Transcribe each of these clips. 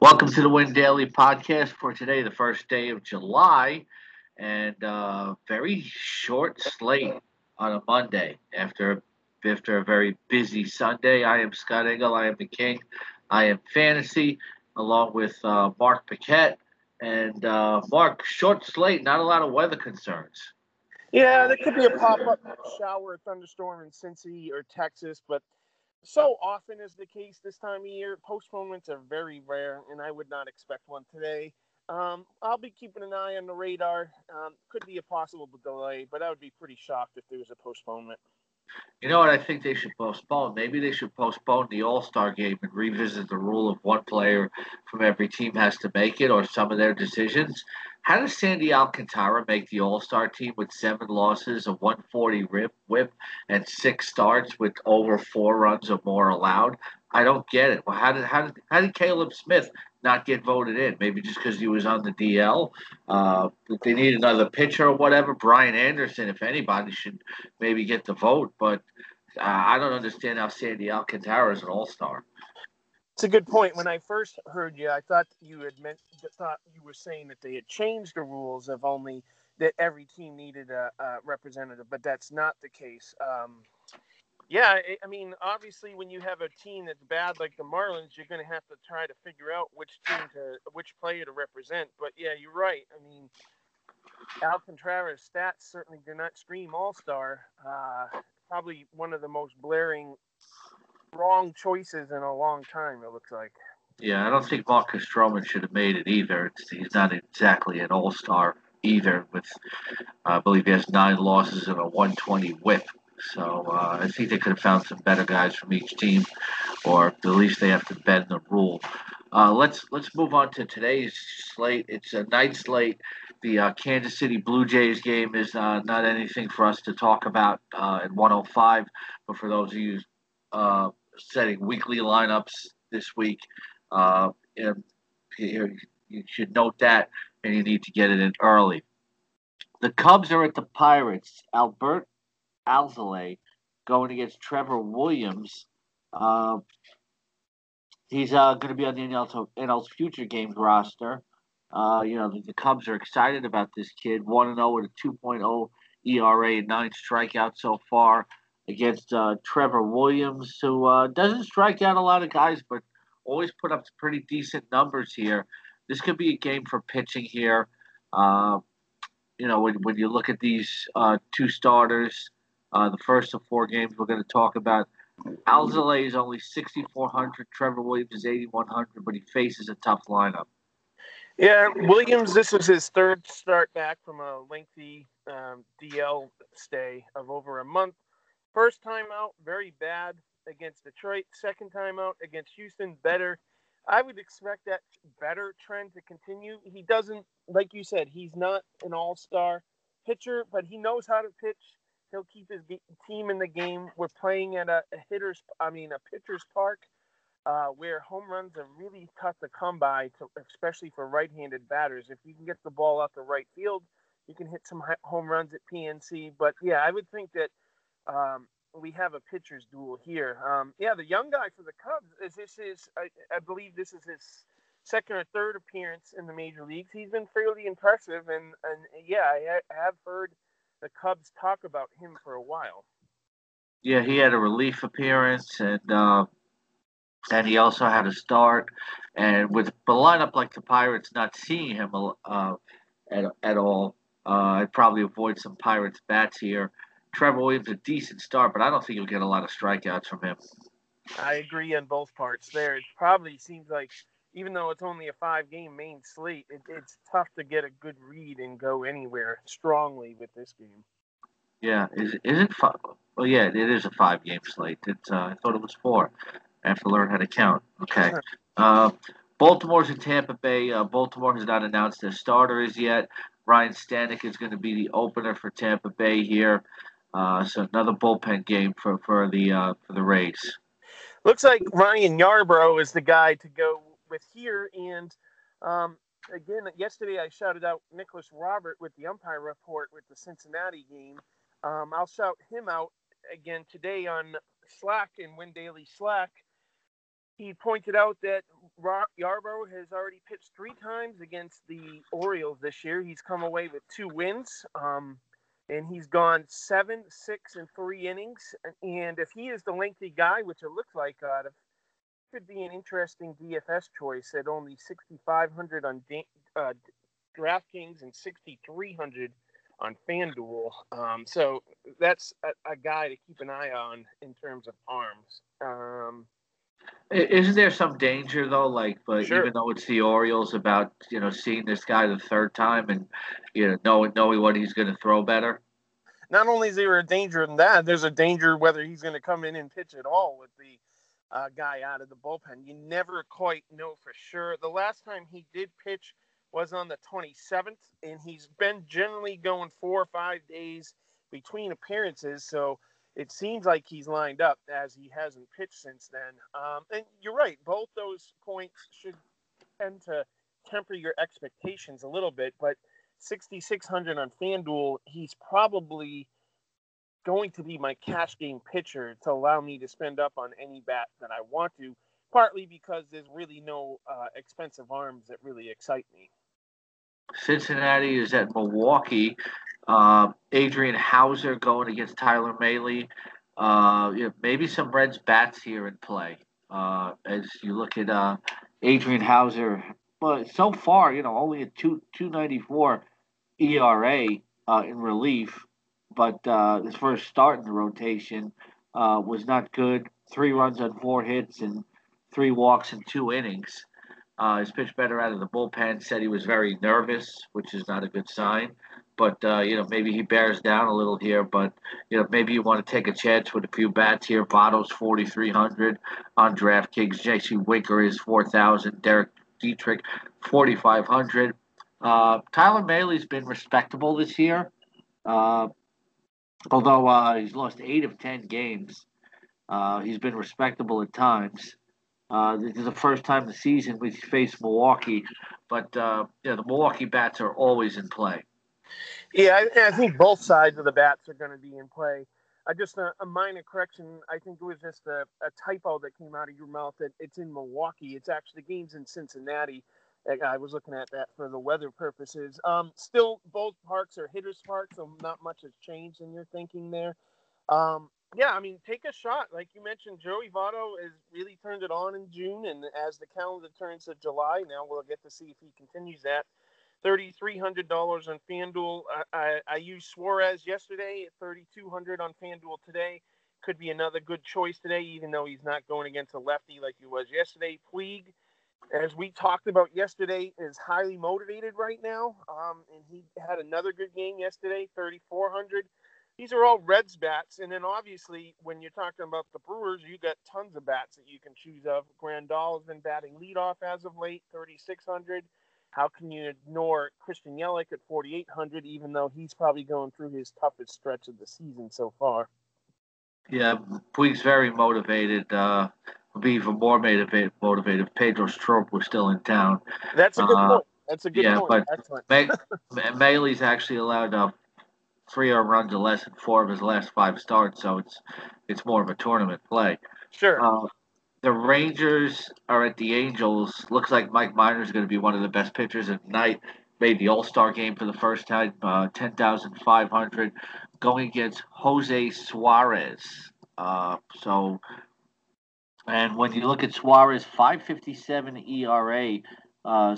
Welcome to the Win Daily podcast for today, the first day of July, and uh, very short slate on a Monday after after a very busy Sunday. I am Scott Engel. I am the king. I am fantasy, along with uh, Mark Paquette. And uh, Mark, short slate, not a lot of weather concerns. Yeah, there could be a pop up shower or thunderstorm in Cincy or Texas, but so often is the case this time of year. Postponements are very rare, and I would not expect one today. Um, I'll be keeping an eye on the radar. Um, could be a possible delay, but I would be pretty shocked if there was a postponement. You know what I think they should postpone? Maybe they should postpone the All Star game and revisit the rule of one player from every team has to make it or some of their decisions. How does Sandy Alcantara make the All Star team with seven losses, a 140 rip, whip, and six starts with over four runs or more allowed? I don't get it. Well, how did how did how did Caleb Smith not get voted in? Maybe just because he was on the DL. Uh, they need another pitcher or whatever, Brian Anderson, if anybody, should maybe get the vote. But uh, I don't understand how Sandy Alcantara is an All Star. It's a good point. When I first heard you, I thought you had meant thought you were saying that they had changed the rules of only that every team needed a, a representative, but that's not the case. Um, yeah, I mean, obviously, when you have a team that's bad like the Marlins, you're going to have to try to figure out which team to, which player to represent. But yeah, you're right. I mean, Alcantara's stats certainly do not scream All Star. Uh, probably one of the most blaring wrong choices in a long time. It looks like. Yeah, I don't think Marcus Stroman should have made it either. He's not exactly an All Star either. With I believe he has nine losses and a 120 WHIP. So uh, I think they could have found some better guys from each team, or at least they have to bend the rule. Uh, let's let's move on to today's slate. It's a night slate. The uh, Kansas City Blue Jays game is uh, not anything for us to talk about uh, at 105, but for those of you uh, setting weekly lineups this week, you should note that, and you need to get it in early. The Cubs are at the Pirates. Adbert Alzolay going against Trevor Williams. Uh, he's uh, going to be on the NL, NL's future games roster. Uh, you know, the, the, Cubs are excited about this kid. 1 0 with a 2.0 ERA nine strikeouts so far against uh, Trevor Williams, who uh, doesn't strike out a lot of guys, but always put up pretty decent numbers here. This could be a game for pitching here. Uh, you know, when, when you look at these two starters, uh, the first of four games we're going to talk about. Alzolay is only 6,400. Trevor Williams is 8,100, but he faces a tough lineup. Yeah, Williams, this was his third start back from a lengthy um, DL stay of over a month. First time out, very bad against Detroit. Second time out against Houston, better. I would expect that better trend to continue. He doesn't, like you said, he's not an all star pitcher, but he knows how to pitch. He'll keep his team in the game. We're playing at a, a hitter's, I mean, a pitcher's park, uh, where home runs are really tough to come by, to, especially for right-handed batters. If you can get the ball out the right field, you can hit some home runs at PNC. But yeah, I would think that um, we have a pitcher's duel here. Um, yeah, the young guy for the Cubs is this is I, I, believe this is his second or third appearance in the major leagues. He's been fairly impressive, and and yeah, I, I have heard the Cubs talk about him for a while. Yeah, he had a relief appearance, and uh, and he also had a start. And with a lineup like the Pirates, not seeing him uh, at at all, uh, I'd probably avoid some Pirates bats here. Trevor Williams a decent start, but I don't think you'll get a lot of strikeouts from him. I agree on both parts there. It probably seems like even though it's only a five game main slate, it, it's tough to get a good read and go anywhere strongly with this game. Yeah, is is it five? Well, yeah, it is a five game slate. It's uh, I thought it was four. I have to learn how to count. Okay. Uh, Baltimore's in Tampa Bay. Uh, Baltimore has not announced their starter as yet. Ryan Stanek is going to be the opener for Tampa Bay here. Uh, so another bullpen game for for the uh, for the Rays. Looks like Ryan Yarbrough is the guy to go with here. And um, again, yesterday I shouted out Nicholas Robert with the umpire report with the Cincinnati game. Um, I'll shout him out again today on Slack and Win Daily Slack. he pointed out that Yarbrough has already pitched three times against the Orioles this year. He's come away with two wins, um, and he's gone seven, six, and three innings. And if he is the lengthy guy, which it looks like, uh, could be an interesting DFS choice at only 6,500 on uh, DraftKings and 6,300 on FanDuel. Um, so that's a, a, guy to keep an eye on in terms of arms. Um, isn't there some danger though, like, but sure. even though it's the Orioles, about you know seeing this guy the third time and you know knowing knowing what he's going to throw better? Not only is there a danger in that, there's a danger whether he's going to come in and pitch at all with the uh, guy out of the bullpen. You never quite know for sure. The last time he did pitch was on the 27th, and he's been generally going four or five days between appearances. So it seems like he's lined up as he hasn't pitched since then. Um, and you're right, both those points should tend to temper your expectations a little bit. But 6,600 on FanDuel, he's probably going to be my cash game pitcher to allow me to spend up on any bat that I want to. Partly because there's really no uh, expensive arms that really excite me. Cincinnati is at Milwaukee. Uh, Adrian Houser going against Tyler Mahle. Uh, you know, maybe some Reds bats here in play. Uh, as you look at uh, Adrian Houser. but so far, you know, only a two two ninety four ERA uh, in relief, but uh, his first start in the rotation uh, was not good. Three runs on four hits and three walks in two innings. Uh, his pitch better out of the bullpen. Said he was very nervous, which is not a good sign. But uh, you know, maybe he bears down a little here. But you know, maybe you want to take a chance with a few bats here. Votto's forty three hundred on DraftKings. Jesse Winker is four thousand. Derek Dietrich forty five hundred. Uh, Tyler Mahle's been respectable this year, uh, although uh, he's lost eight of ten games. Uh, he's been respectable at times. Uh, this is the first time the season we face Milwaukee, but uh, yeah, the Milwaukee bats are always in play. Yeah, I, I think both sides of the bats are going to be in play. I just a, a, minor correction. I think it was just a, a, typo that came out of your mouth that it's in Milwaukee. It's actually the game's in Cincinnati. I was looking at that for the weather purposes. Um, still, both parks are hitters' parks, so not much has changed in your thinking there. Um, yeah, I mean, take a shot. Like you mentioned, Joey Votto has really turned it on in June, and as the calendar turns to July, now we'll get to see if he continues that. Thirty-three hundred dollars on FanDuel. I, I, I used Suarez yesterday at thirty-two hundred on FanDuel today. Could be another good choice today, even though he's not going against a lefty like he was yesterday. Puig, as we talked about yesterday, is highly motivated right now, um, and he had another good game yesterday, thirty-four hundred these are all Reds bats, and then obviously when you're talking about the Brewers, you got tons of bats that you can choose of. Grandal has been batting leadoff as of late, 3,600. How can you ignore Christian Yelich at 4,800, even though he's probably going through his toughest stretch of the season so far? Yeah, Puig's very motivated. Uh, would be even more motivated, motivated if Pedro Strop was still in town. That's a good uh, point. That's a good yeah, point. but Excellent. Mahle's actually allowed up three or runs in less than four of his last five starts, so it's it's more of a tournament play. Sure. Uh, the Rangers are at the Angels. Looks like Mike Minor is going to be one of the best pitchers at night. Made the All Star game for the first time, uh, ten thousand five hundred, going against Jose Suarez. Uh, so, and when you look at Suarez, five fifty seven ERA. Uh,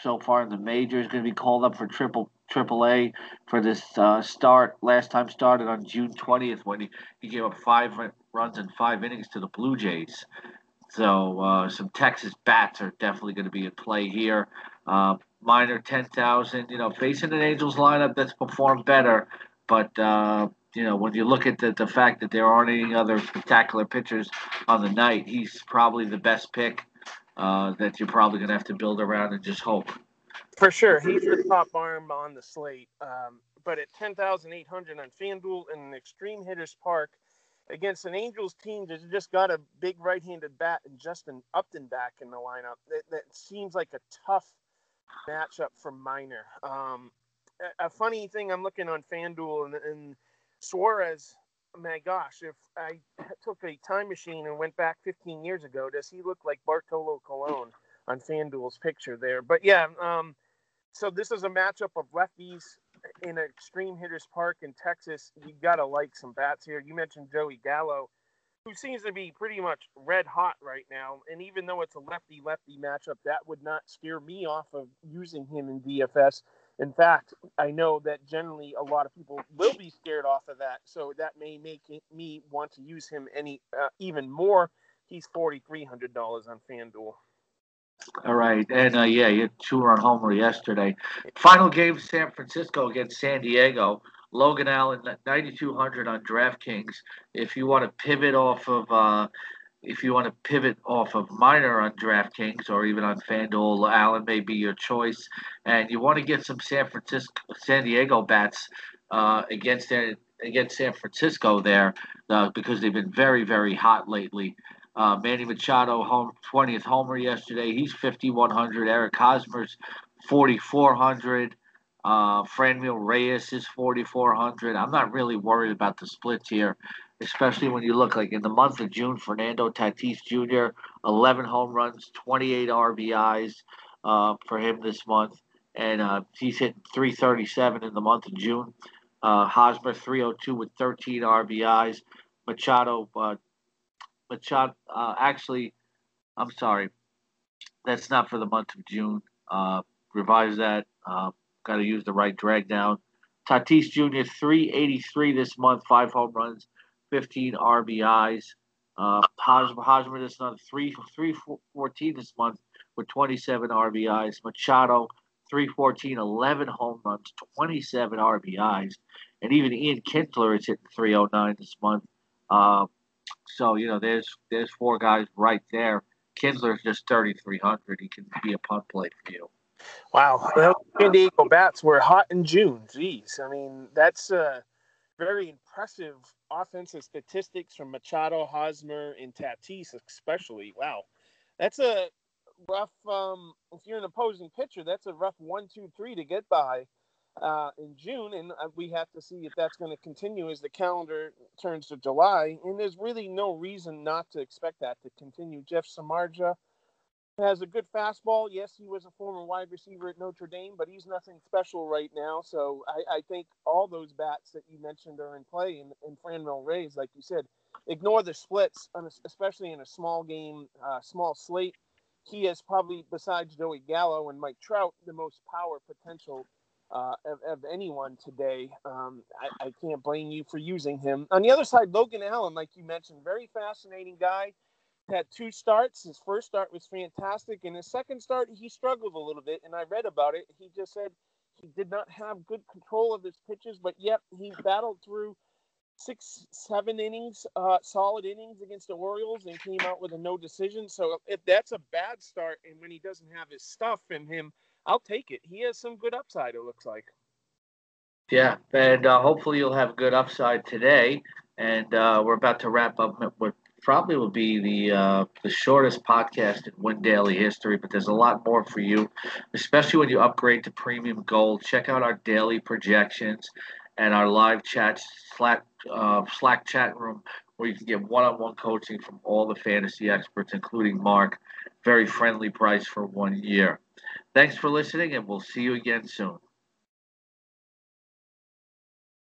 so far in the majors, going to be called up for triple AAA for this uh, start. Last time started on June 20th when he, he gave up five runs in five innings to the Blue Jays. So uh, some Texas bats are definitely going to be in play here. Uh, Minor 10,000, you know, facing an Angels lineup that's performed better. But, uh, you know, when you look at the, the fact that there aren't any other spectacular pitchers on the night, he's probably the best pick uh, that you're probably going to have to build around and just hope. For sure, he's the top arm on the slate. Um, but at ten thousand eight hundred on FanDuel in an extreme hitters park against an Angels team that just got a big right-handed bat and Justin Upton back in the lineup, that, that seems like a tough matchup for Minor. Um, a, a, funny thing, I'm looking on FanDuel and, and Suarez my gosh, if I took a time machine and went back 15 years ago, does he look like Bartolo Colon on FanDuel's picture there? But yeah, um, so this is a matchup of lefties in Extreme Hitters Park in Texas. You gotta like some bats here. You mentioned Joey Gallo, who seems to be pretty much red hot right now. And even though it's a lefty lefty matchup, that would not scare me off of using him in DFS. In fact, I know that generally a lot of people will be scared off of that, so that may make me want to use him any uh, even more. He's forty three hundred dollars on FanDuel. All right, and uh, yeah, you two run homer yesterday. Final game: San Francisco against San Diego. Logan Allen, ninety two hundred on DraftKings. If you want to pivot off of uh, if you want to pivot off of minor on DraftKings or even on FanDuel, Allen may be your choice. And you want to get some San Francisco, San Diego bats uh, against their, against San Francisco there uh, because they've been very, very hot lately. Uh, Manny Machado, home 20th homer yesterday. He's 5,100. Eric Hosmer's 4,400. Uh, Franmil Reyes is 4,400. I'm not really worried about the splits here especially when you look like in the month of June, Fernando Tatis Jr., 11 home runs, 28 RBIs uh, for him this month, and uh, he's hitting 337 in the month of June. Uh, Hosmer 302 with 13 RBIs. Machado, uh, Machado, uh, actually, I'm sorry, that's not for the month of June. Uh, revise that. Uh, Got to use the right drag down. Tatis Jr. 383 this month, five home runs, 15 RBIs. Uh, Hosmer is another 3, 314 this month with 27 RBIs. Machado, 314, 11 home runs, 27 RBIs. And even Ian Kinsler is hitting 309 this month. Uh, so, you know, there's there's four guys right there. Kinsler's just 3,300. He can be a punt play for you. Wow. Well, San Diego Bats were hot in June. Jeez. I mean, that's uh, very impressive offensive statistics from Machado, Hosmer, and Tatis, especially. Wow, that's a rough. Um, if you're an opposing pitcher, that's a rough one, two, three to get by uh, in June, and uh, we have to see if that's going to continue as the calendar turns to July. And there's really no reason not to expect that to continue. Jeff Samardzija has a good fastball. Yes, he was a former wide receiver at Notre Dame, but he's nothing special right now. So I, I think all those bats that you mentioned are in play. And, and Franmil Reyes, like you said, ignore the splits, especially in a small game, uh, small slate. He has probably, besides Joey Gallo and Mike Trout, the most power potential uh, of, of, anyone today. Um, I, I can't blame you for using him. On the other side, Logan Allen, like you mentioned, very fascinating guy had two starts. His first start was fantastic, and his second start he struggled a little bit. And I read about it. He just said he did not have good control of his pitches, but yet he battled through six, seven innings, uh, solid innings against the Orioles, and came out with a no decision. So if that's a bad start, and when he doesn't have his stuff in him, I'll take it. He has some good upside. It looks like. Yeah, and uh, hopefully you'll have good upside today. And uh, we're about to wrap up with probably will be the uh, the shortest podcast in Win Daily history, but there's a lot more for you, especially when you upgrade to Premium Gold. Check out our daily projections and our live chat Slack uh, Slack chat room where you can get one-on-one coaching from all the fantasy experts, including Mark. Very friendly price for one year. Thanks for listening, and we'll see you again soon.